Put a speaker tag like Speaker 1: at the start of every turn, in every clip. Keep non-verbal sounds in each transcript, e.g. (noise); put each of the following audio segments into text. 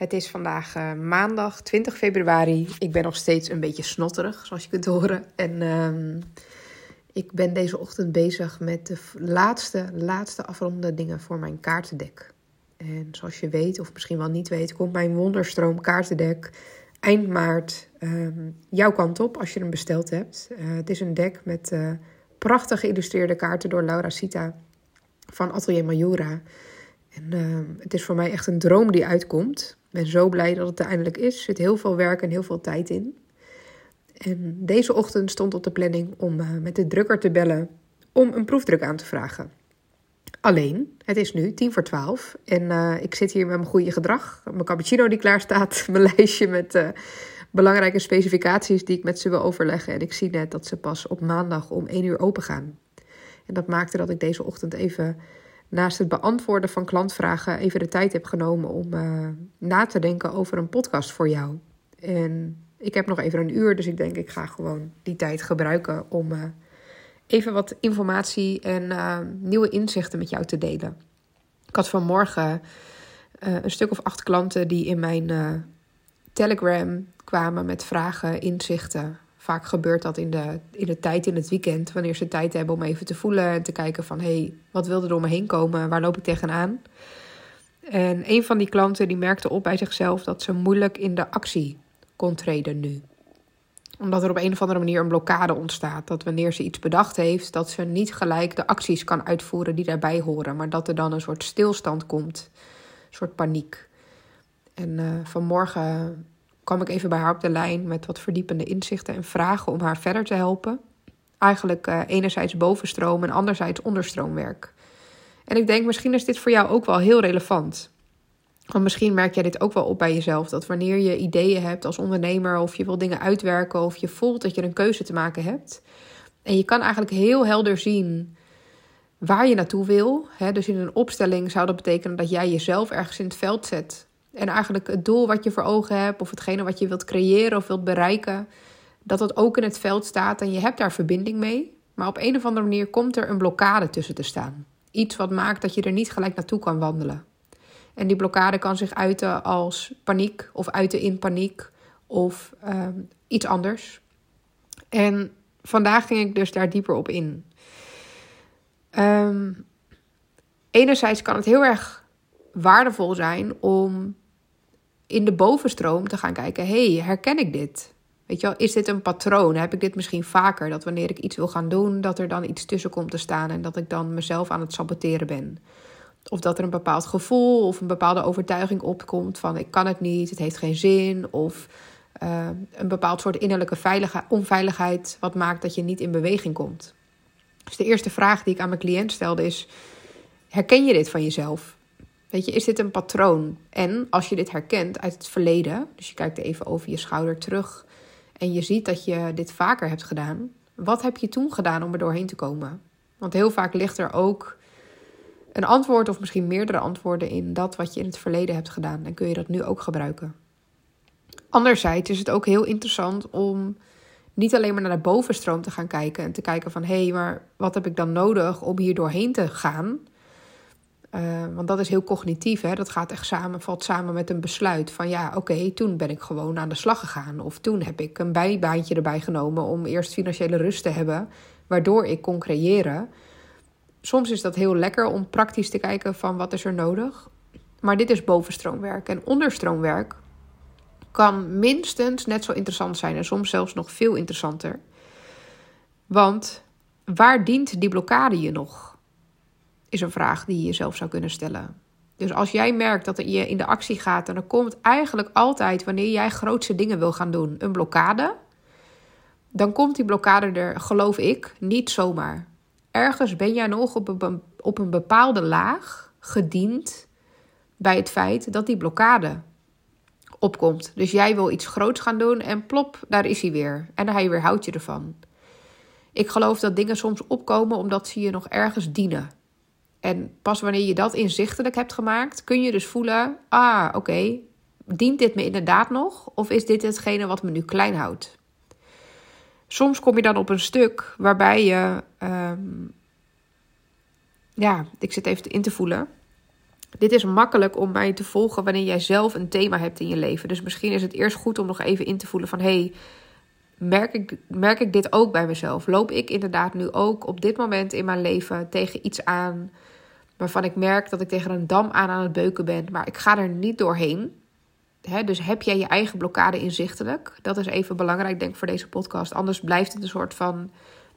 Speaker 1: Het is vandaag uh, maandag 20 februari. Ik ben nog steeds een beetje snotterig, zoals je kunt horen. En uh, ik ben deze ochtend bezig met de laatste, laatste afrondende dingen voor mijn kaartendek. En zoals je weet, of misschien wel niet weet, komt mijn Wonderstroom kaartendek eind maart uh, jouw kant op als je hem besteld hebt. Uh, het is een dek met uh, prachtig geïllustreerde kaarten door Laura Sita van Atelier Majora. En het is voor mij echt een droom die uitkomt. Ben zo blij dat het er eindelijk is. Er zit heel veel werk en heel veel tijd in. En deze ochtend stond op de planning om uh, met de drukker te bellen om een proefdruk aan te vragen. Alleen, het is nu tien voor twaalf en uh, ik zit hier met mijn goede gedrag. Mijn cappuccino die klaar staat, (laughs) mijn lijstje met uh, belangrijke specificaties die ik met ze wil overleggen. En ik zie net dat ze pas op maandag om één uur open gaan. En dat maakte dat ik deze ochtend even naast het beantwoorden van klantvragen even de tijd heb genomen om uh, na te denken over een podcast voor jou. En ik heb nog even een uur, dus ik denk ik ga gewoon die tijd gebruiken om uh, even wat informatie en uh, nieuwe inzichten met jou te delen. Ik had vanmorgen een stuk of acht klanten die in mijn Telegram kwamen met vragen, inzichten vaak gebeurt dat in de, in de tijd in het weekend, wanneer ze tijd hebben om even te voelen en te kijken van hé, hey, wat wilde er om me heen komen, waar loop ik tegenaan? En een van die klanten die merkte op bij zichzelf dat ze moeilijk in de actie kon treden nu. Omdat er op een of andere manier een blokkade ontstaat. Dat wanneer ze iets bedacht heeft, dat ze niet gelijk de acties kan uitvoeren die daarbij horen. Maar dat er dan een soort stilstand komt. Een soort paniek. En uh, vanmorgen kwam ik even bij haar op de lijn met wat verdiepende inzichten en vragen om haar verder te helpen. Eigenlijk uh, enerzijds bovenstroom en anderzijds onderstroomwerk. En ik denk, misschien is dit voor jou ook wel heel relevant. Want misschien merk jij dit ook wel op bij jezelf. Dat wanneer je ideeën hebt als ondernemer, of je wil dingen uitwerken, of je voelt dat je een keuze te maken hebt. En je kan eigenlijk heel helder zien waar je naartoe wil. Dus in een opstelling zou dat betekenen dat jij jezelf ergens in het veld zet en eigenlijk het doel wat je voor ogen hebt, of hetgene wat je wilt creëren of wilt bereiken, dat dat ook in het veld staat en je hebt daar verbinding mee. Maar op een of andere manier komt er een blokkade tussen te staan. Iets wat maakt dat je er niet gelijk naartoe kan wandelen. En die blokkade kan zich uiten als paniek of uiten in paniek of uh, iets anders. En vandaag ging ik dus daar dieper op in. Um, enerzijds kan het heel erg waardevol zijn om in de bovenstroom te gaan kijken: hey, herken ik dit? Weet je wel, is dit een patroon? Heb ik dit misschien vaker? Dat wanneer ik iets wil gaan doen, dat er dan iets tussen komt te staan en dat ik dan mezelf aan het saboteren ben. Of dat er een bepaald gevoel of een bepaalde overtuiging opkomt van ik kan het niet, het heeft geen zin. Of uh, een bepaald soort innerlijke onveiligheid wat maakt dat je niet in beweging komt. Dus de eerste vraag die ik aan mijn cliënt stelde is: herken je dit van jezelf? Weet je, is dit een patroon? En als je dit herkent uit het verleden, dus je kijkt even over je schouder terug en je ziet dat je dit vaker hebt gedaan, wat heb je toen gedaan om er doorheen te komen? Want heel vaak ligt er ook een antwoord of misschien meerdere antwoorden in dat wat je in het verleden hebt gedaan. Dan kun je dat nu ook gebruiken. Anderzijds is het ook heel interessant om niet alleen maar naar de bovenstroom te gaan kijken en te kijken van hé, hey, maar wat heb ik dan nodig om hier doorheen te gaan? Uh, want dat is heel cognitief. Hè? Dat gaat echt samen, valt samen met een besluit van ja, oké, toen ben ik gewoon aan de slag gegaan. Of toen heb ik een bijbaantje erbij genomen om eerst financiële rust te hebben, waardoor ik kon creëren. Soms is dat heel lekker om praktisch te kijken van wat is er nodig. Maar dit is bovenstroomwerk. En onderstroomwerk kan minstens net zo interessant zijn en soms zelfs nog veel interessanter. Want waar dient die blokkade je nog? Is een vraag die je jezelf zou kunnen stellen. Dus als jij merkt dat je in de actie gaat en er komt eigenlijk altijd wanneer jij grootse dingen wil gaan doen een blokkade, dan komt die blokkade er, geloof ik, niet zomaar. Ergens ben jij nog op een, op een bepaalde laag gediend bij het feit dat die blokkade opkomt. Dus jij wil iets groots gaan doen en plop, daar is hij weer. En dan weer houd je ervan. Ik geloof dat dingen soms opkomen omdat ze je nog ergens dienen. En pas wanneer je dat inzichtelijk hebt gemaakt, kun je dus voelen: ah, oké, dient dit me inderdaad nog? Of is dit hetgene wat me nu klein houdt? Soms kom je dan op een stuk waarbij je, um, ja, ik zit even in te voelen. Dit is makkelijk om mij te volgen wanneer jij zelf een thema hebt in je leven. Dus misschien is het eerst goed om nog even in te voelen van... hey, merk ik, merk ik dit ook bij mezelf? Loop ik inderdaad nu ook op dit moment in mijn leven tegen iets aan... waarvan ik merk dat ik tegen een dam aan aan het beuken ben... maar ik ga er niet doorheen dus heb jij je eigen blokkade inzichtelijk? Dat is even belangrijk, denk ik, voor deze podcast. Anders blijft het een soort van.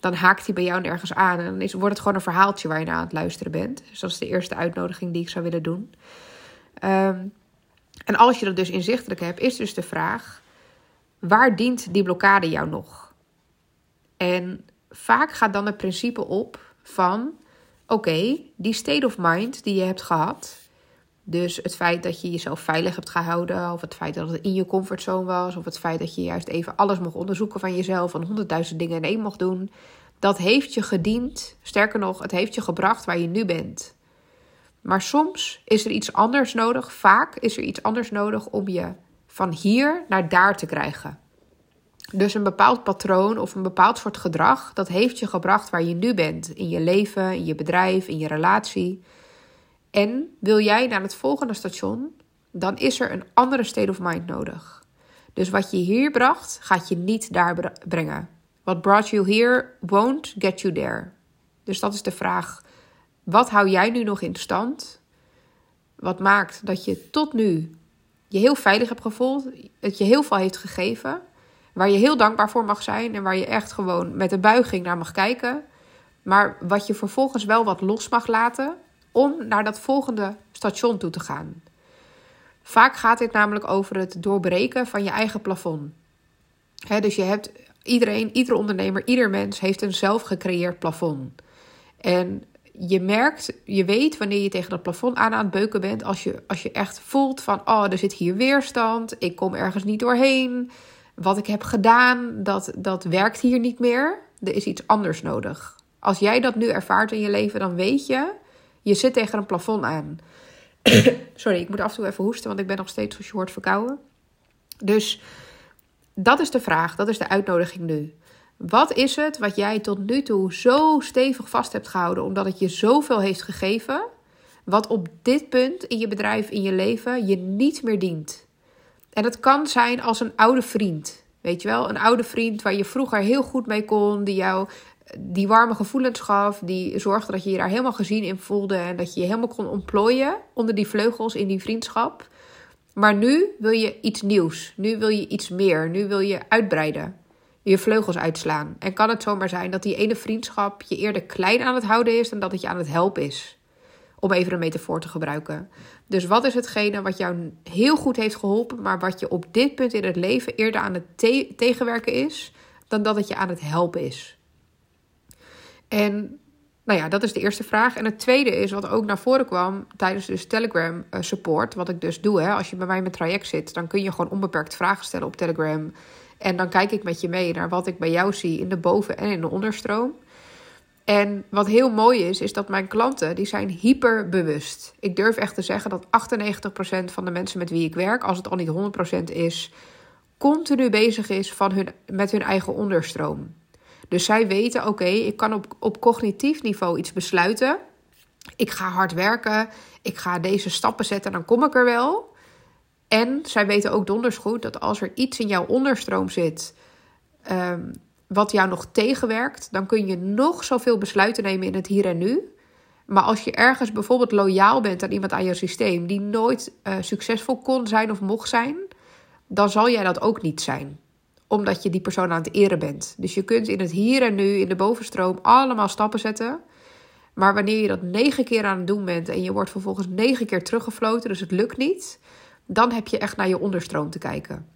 Speaker 1: Dan haakt hij bij jou nergens aan. En dan is, wordt het gewoon een verhaaltje waar je naar aan het luisteren bent. Dus dat is de eerste uitnodiging die ik zou willen doen. Ehm, en als je dat dus inzichtelijk hebt, is dus de vraag: waar dient die blokkade jou nog? En vaak gaat dan het principe op van: oké, die state of mind die je hebt gehad dus het feit dat je jezelf veilig hebt gehouden, of het feit dat het in je comfortzone was, of het feit dat je juist even alles mocht onderzoeken van jezelf en honderdduizend dingen in één mocht doen, dat heeft je gediend. Sterker nog, het heeft je gebracht waar je nu bent. Maar soms is er iets anders nodig, vaak is er iets anders nodig om je van hier naar daar te krijgen. Dus een bepaald patroon of een bepaald soort gedrag, dat heeft je gebracht waar je nu bent. In je leven, in je bedrijf, in je relatie. En wil jij naar het volgende station, dan is er een andere state of mind nodig. Dus wat je hier bracht, gaat je niet daar brengen. What brought you here won't get you there. Dus dat is de vraag: wat hou jij nu nog in stand? Wat maakt dat je tot nu je heel veilig hebt gevoeld, het je heel veel heeft gegeven, waar je heel dankbaar voor mag zijn en waar je echt gewoon met een buiging naar mag kijken, maar wat je vervolgens wel wat los mag laten om naar dat volgende station toe te gaan. Vaak gaat dit namelijk over het doorbreken van je eigen plafond. dus je hebt iedereen, ieder ondernemer, ieder mens heeft een zelf gecreëerd plafond. En je merkt, je weet wanneer je tegen dat plafond aan aan het beuken bent. Als je, als je echt voelt van, oh, er zit hier weerstand. Ik kom ergens niet doorheen. Wat ik heb gedaan, dat, dat werkt hier niet meer. Er is iets anders nodig. Als jij dat nu ervaart in je leven, dan weet je je zit tegen een plafond aan. (clears throat) Sorry, ik moet af en toe even hoesten, want ik ben nog steeds zo short verkouden. Dus dat is de vraag, dat is de uitnodiging nu. Wat is het wat jij tot nu toe zo stevig vast hebt gehouden, omdat het je zoveel heeft gegeven, wat op dit punt in je bedrijf, in je leven, je niet meer dient? En het kan zijn als een oude vriend. Weet je wel, een oude vriend waar je vroeger heel goed mee kon, die jou die warme gevoelens gaf, die zorgde dat je je daar helemaal gezien in voelde en dat je je helemaal kon ontplooien onder die vleugels in die vriendschap. Maar nu wil je iets nieuws. Nu wil je iets meer. Nu wil je uitbreiden. Je vleugels uitslaan. En kan het zomaar zijn dat die ene vriendschap je eerder klein aan het houden is dan dat het je aan het helpen is. Om even een metafoor te gebruiken. Dus wat is hetgene wat jou heel goed heeft geholpen, maar wat je op dit punt in het leven eerder aan het tegenwerken is, dan dat het je aan het helpen is? En nou ja, dat is de eerste vraag. En het tweede is, wat ook naar voren kwam tijdens dus Telegram uh, support, wat ik dus doe. Hè, als je bij mij in mijn traject zit, dan kun je gewoon onbeperkt vragen stellen op Telegram. En dan kijk ik met je mee naar wat ik bij jou zie in de boven- en in de onderstroom. En wat heel mooi is, is dat mijn klanten, die zijn hyperbewust. Ik durf echt te zeggen dat 98% van de mensen met wie ik werk, als het al niet 100% is, continu bezig is van hun, met hun eigen onderstroom. Dus zij weten, oké, ik kan op, op cognitief niveau iets besluiten. Ik ga hard werken, ik ga deze stappen zetten, dan kom ik er wel. En zij weten ook donders goed dat als er iets in jouw onderstroom zit um, wat jou nog tegenwerkt, dan kun je nog zoveel besluiten nemen in het hier en nu. Maar als je ergens bijvoorbeeld loyaal bent aan iemand aan je systeem die nooit uh, succesvol kon zijn of mocht zijn, dan zal jij dat ook niet zijn omdat je die persoon aan het eren bent. Dus je kunt in het hier en nu, in de bovenstroom, allemaal stappen zetten. Maar wanneer je dat negen keer aan het doen bent en je wordt vervolgens negen keer teruggefloten, dus het lukt niet, dan heb je echt naar je onderstroom te kijken.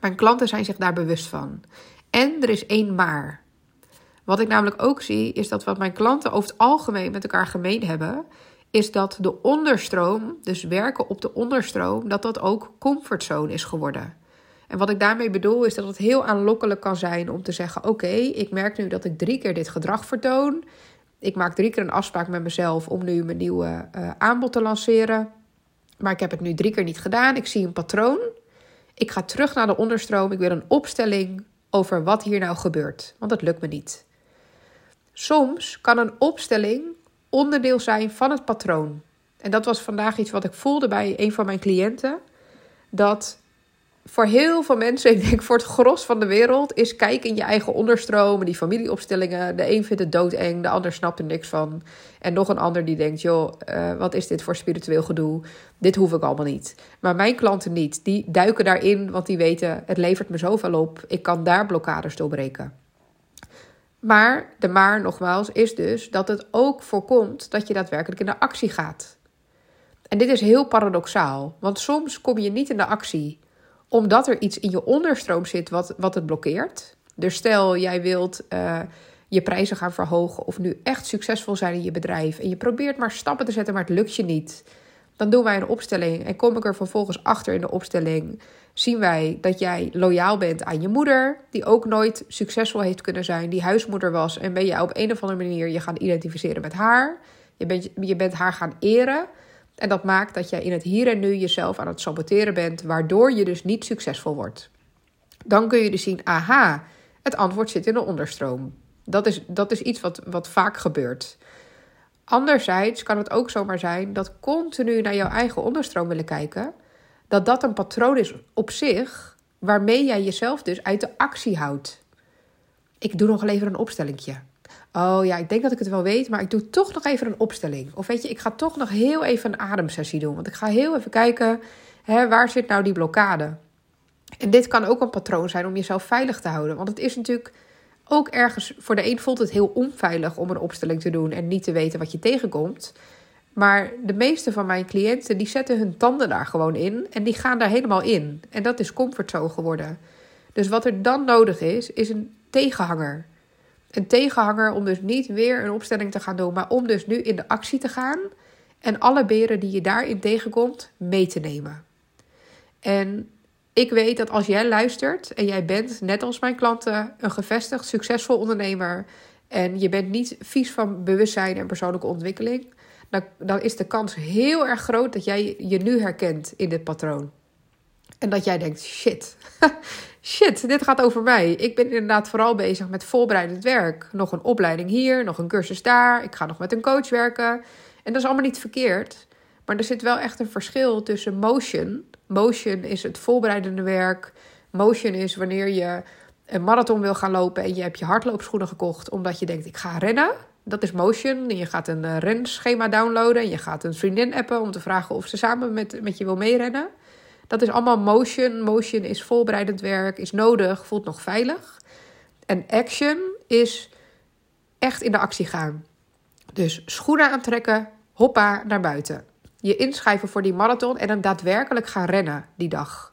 Speaker 1: Mijn klanten zijn zich daar bewust van. En er is één maar. Wat ik namelijk ook zie, is dat wat mijn klanten over het algemeen met elkaar gemeen hebben, is dat de onderstroom, dus werken op de onderstroom, dat dat ook comfortzone is geworden. En wat ik daarmee bedoel is dat het heel aanlokkelijk kan zijn om te zeggen: Oké, ik merk nu dat ik drie keer dit gedrag vertoon. Ik maak drie keer een afspraak met mezelf om nu mijn nieuwe uh, aanbod te lanceren. Maar ik heb het nu drie keer niet gedaan. Ik zie een patroon. Ik ga terug naar de onderstroom. Ik wil een opstelling over wat hier nou gebeurt. Want dat lukt me niet. Soms kan een opstelling onderdeel zijn van het patroon. En dat was vandaag iets wat ik voelde bij een van mijn cliënten. Dat voor heel veel mensen, (laughs) ik denk voor het gros van de wereld, is kijken in je eigen onderstroom, die familieopstellingen. De een vindt het doodeng, de ander snapt er niks van. En nog een ander die denkt, joh, uh, wat is dit voor spiritueel gedoe? Dit hoef ik allemaal niet. Maar mijn klanten niet. Die duiken daarin, want die weten, het levert me zoveel op. Ik kan daar blokkades doorbreken. Maar de maar, nogmaals, is dus dat het ook voorkomt dat je daadwerkelijk in de actie gaat. En dit is heel paradoxaal, want soms kom je niet in de actie omdat er iets in je onderstroom zit wat, wat het blokkeert. Dus stel, jij wilt uh, je prijzen gaan verhogen of nu echt succesvol zijn in je bedrijf en je probeert maar stappen te zetten, maar het lukt je niet. Dan doen wij een opstelling en kom ik er vervolgens achter in de opstelling. Zien wij dat jij loyaal bent aan je moeder, die ook nooit succesvol heeft kunnen zijn, die huismoeder was, en ben je op een of andere manier je gaan identificeren met haar. Je bent, je bent haar gaan eren. En dat maakt dat jij in het hier en nu jezelf aan het saboteren bent, waardoor je dus niet succesvol wordt. Dan kun je dus zien, aha, het antwoord zit in de onderstroom. Dat is, dat is iets wat, wat vaak gebeurt. Anderzijds kan het ook zomaar zijn dat continu naar jouw eigen onderstroom willen kijken, dat dat een patroon is op zich waarmee jij jezelf dus uit de actie houdt. Ik doe nog even een opstellingje. Oh ja, ik denk dat ik het wel weet, maar ik doe toch nog even een opstelling. Of weet je, ik ga toch nog heel even een ademsessie doen. Want ik ga heel even kijken, hè, waar zit nou die blokkade? En dit kan ook een patroon zijn om jezelf veilig te houden. Want het is natuurlijk ook ergens, voor de een voelt het heel onveilig om een opstelling te doen en niet te weten wat je tegenkomt. Maar de meeste van mijn cliënten die zetten hun tanden daar gewoon in en die gaan daar helemaal in. En dat is comfortzone geworden. Dus wat er dan nodig is, is een tegenhanger een tegenhanger om dus niet weer een opstelling te gaan doen, maar om dus nu in de actie te gaan en alle beren die je daarin tegenkomt mee te nemen. En ik weet dat als jij luistert en jij bent, net als mijn klanten, een gevestigd, succesvol ondernemer en je bent niet vies van bewustzijn en persoonlijke ontwikkeling, dan, dan is de kans heel erg groot dat jij je nu herkent in dit patroon. En dat jij denkt: shit, (laughs) shit, dit gaat over mij. Ik ben inderdaad vooral bezig met voorbereidend werk. Nog een opleiding hier, nog een cursus daar. Ik ga nog met een coach werken. En dat is allemaal niet verkeerd. Maar er zit wel echt een verschil tussen motion. Motion is het voorbereidende werk. Motion is wanneer je een marathon wil gaan lopen en je hebt je hardloopschoenen gekocht omdat je denkt ik ga rennen. Dat is motion. En je gaat een eh, renschema downloaden en je gaat een vriendin appen om te vragen of ze samen met, met je wil meerennen. Dat is allemaal motion. Motion is voorbereidend werk, is nodig, voelt nog veilig. En action is echt in de actie gaan. Dus schoenen aantrekken, hoppa naar buiten. Je inschrijven voor die marathon en dan daadwerkelijk gaan rennen die dag.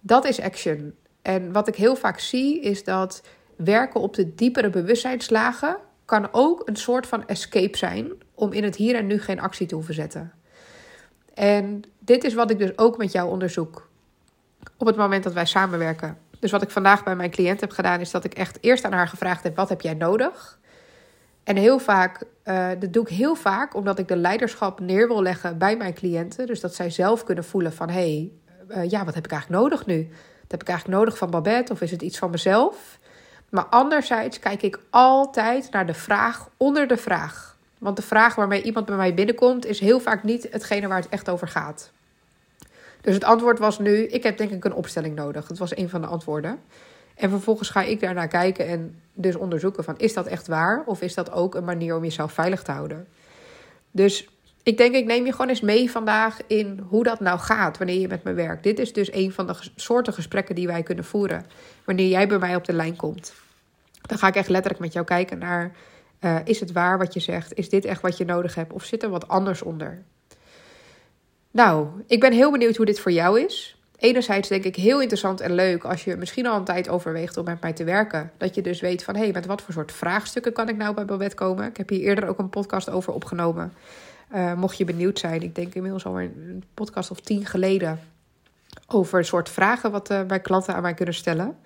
Speaker 1: Dat is action. En wat ik heel vaak zie is dat werken op de diepere bewustzijnslagen kan ook een soort van escape zijn om in het hier en nu geen actie te hoeven zetten. En dit is wat ik dus ook met jou onderzoek op het moment dat wij samenwerken. Dus wat ik vandaag bij mijn cliënt heb gedaan, is dat ik echt eerst aan haar gevraagd heb: wat heb jij nodig? En heel vaak, uh, dat doe ik heel vaak omdat ik de leiderschap neer wil leggen bij mijn cliënten. Dus dat zij zelf kunnen voelen van hé, hey, uh, ja, wat heb ik eigenlijk nodig nu? Wat heb ik eigenlijk nodig van Babette of is het iets van mezelf? Maar anderzijds kijk ik altijd naar de vraag onder de vraag. Want de vraag waarmee iemand bij mij binnenkomt is heel vaak niet hetgene waar het echt over gaat. Dus het antwoord was nu: ik heb denk ik een opstelling nodig. Dat was een van de antwoorden. En vervolgens ga ik daarnaar kijken en dus onderzoeken van is dat echt waar of is dat ook een manier om jezelf veilig te houden. Dus ik denk ik neem je gewoon eens mee vandaag in hoe dat nou gaat wanneer je met me werkt. Dit is dus een van de soorten gesprekken die wij kunnen voeren wanneer jij bij mij op de lijn komt. Dan ga ik echt letterlijk met jou kijken naar uh, is het waar wat je zegt? Is dit echt wat je nodig hebt? Of zit er wat anders onder? Nou, ik ben heel benieuwd hoe dit voor jou is. Enerzijds denk ik heel interessant en leuk als je misschien al een tijd overweegt om met mij te werken. Dat je dus weet van hé, hey, met wat voor soort vraagstukken kan ik nou bij Babette komen? Ik heb hier eerder ook een podcast over opgenomen. Uh, mocht je benieuwd zijn, ik denk inmiddels al een podcast of tien geleden. Over een soort vragen wat uh, bij klanten aan mij kunnen stellen.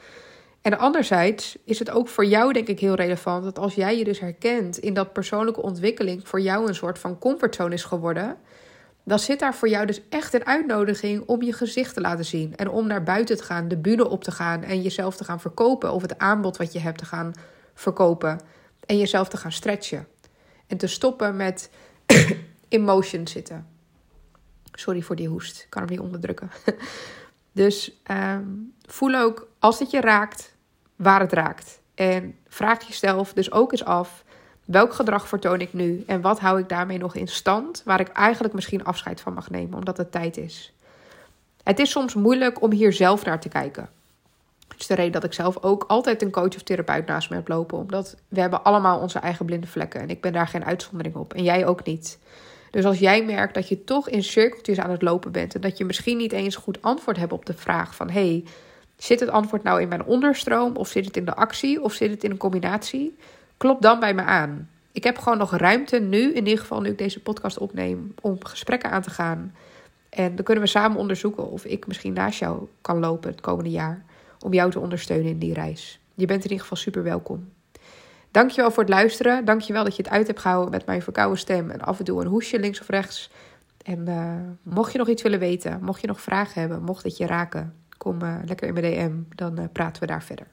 Speaker 1: En anderzijds is het ook voor jou, denk ik, heel relevant dat als jij je dus herkent in dat persoonlijke ontwikkeling voor jou een soort van comfortzone is geworden, dan zit daar voor jou dus echt een uitnodiging om je gezicht te laten zien en om naar buiten te gaan, de bühne op te gaan en jezelf te gaan verkopen of het aanbod wat je hebt te gaan verkopen en jezelf te gaan stretchen. En te stoppen met (coughs) in motion zitten. Sorry voor die hoest, ik kan hem niet onderdrukken. (laughs) dus ehm, voel ook als het je raakt, waar het raakt. En vraag jezelf dus ook eens af: welk gedrag vertoon ik nu en wat hou ik daarmee nog in stand, waar ik eigenlijk misschien afscheid van mag nemen, omdat het tijd is. Het is soms moeilijk om hier zelf naar te kijken. Dat is de reden dat ik zelf ook altijd een coach of therapeut naast me heb lopen. Omdat we hebben allemaal onze eigen blinde vlekken. En ik ben daar geen uitzondering op. En jij ook niet. Dus als jij merkt dat je toch in cirkeltjes aan het lopen bent. En dat je misschien niet eens goed antwoord hebt op de vraag van... hey, zit het antwoord nou in mijn onderstroom? Of zit het in de actie? Of zit het in een combinatie? Klop dan bij me aan. Ik heb gewoon nog ruimte nu, in ieder geval nu ik deze podcast opneem... om gesprekken aan te gaan en dan kunnen we samen onderzoeken of ik misschien naast jou kan lopen het komende jaar. Om jou te ondersteunen in die reis. Je bent in ieder geval super welkom. Dankjewel voor het luisteren. Dankjewel dat je het uit hebt gehouden met mijn verkouden stem. En af en toe een hoesje links of rechts. En uh, mocht je nog iets willen weten, mocht je nog vragen hebben, mocht het je raken, kom uh, lekker in mijn DM. Dan uh, praten we daar verder.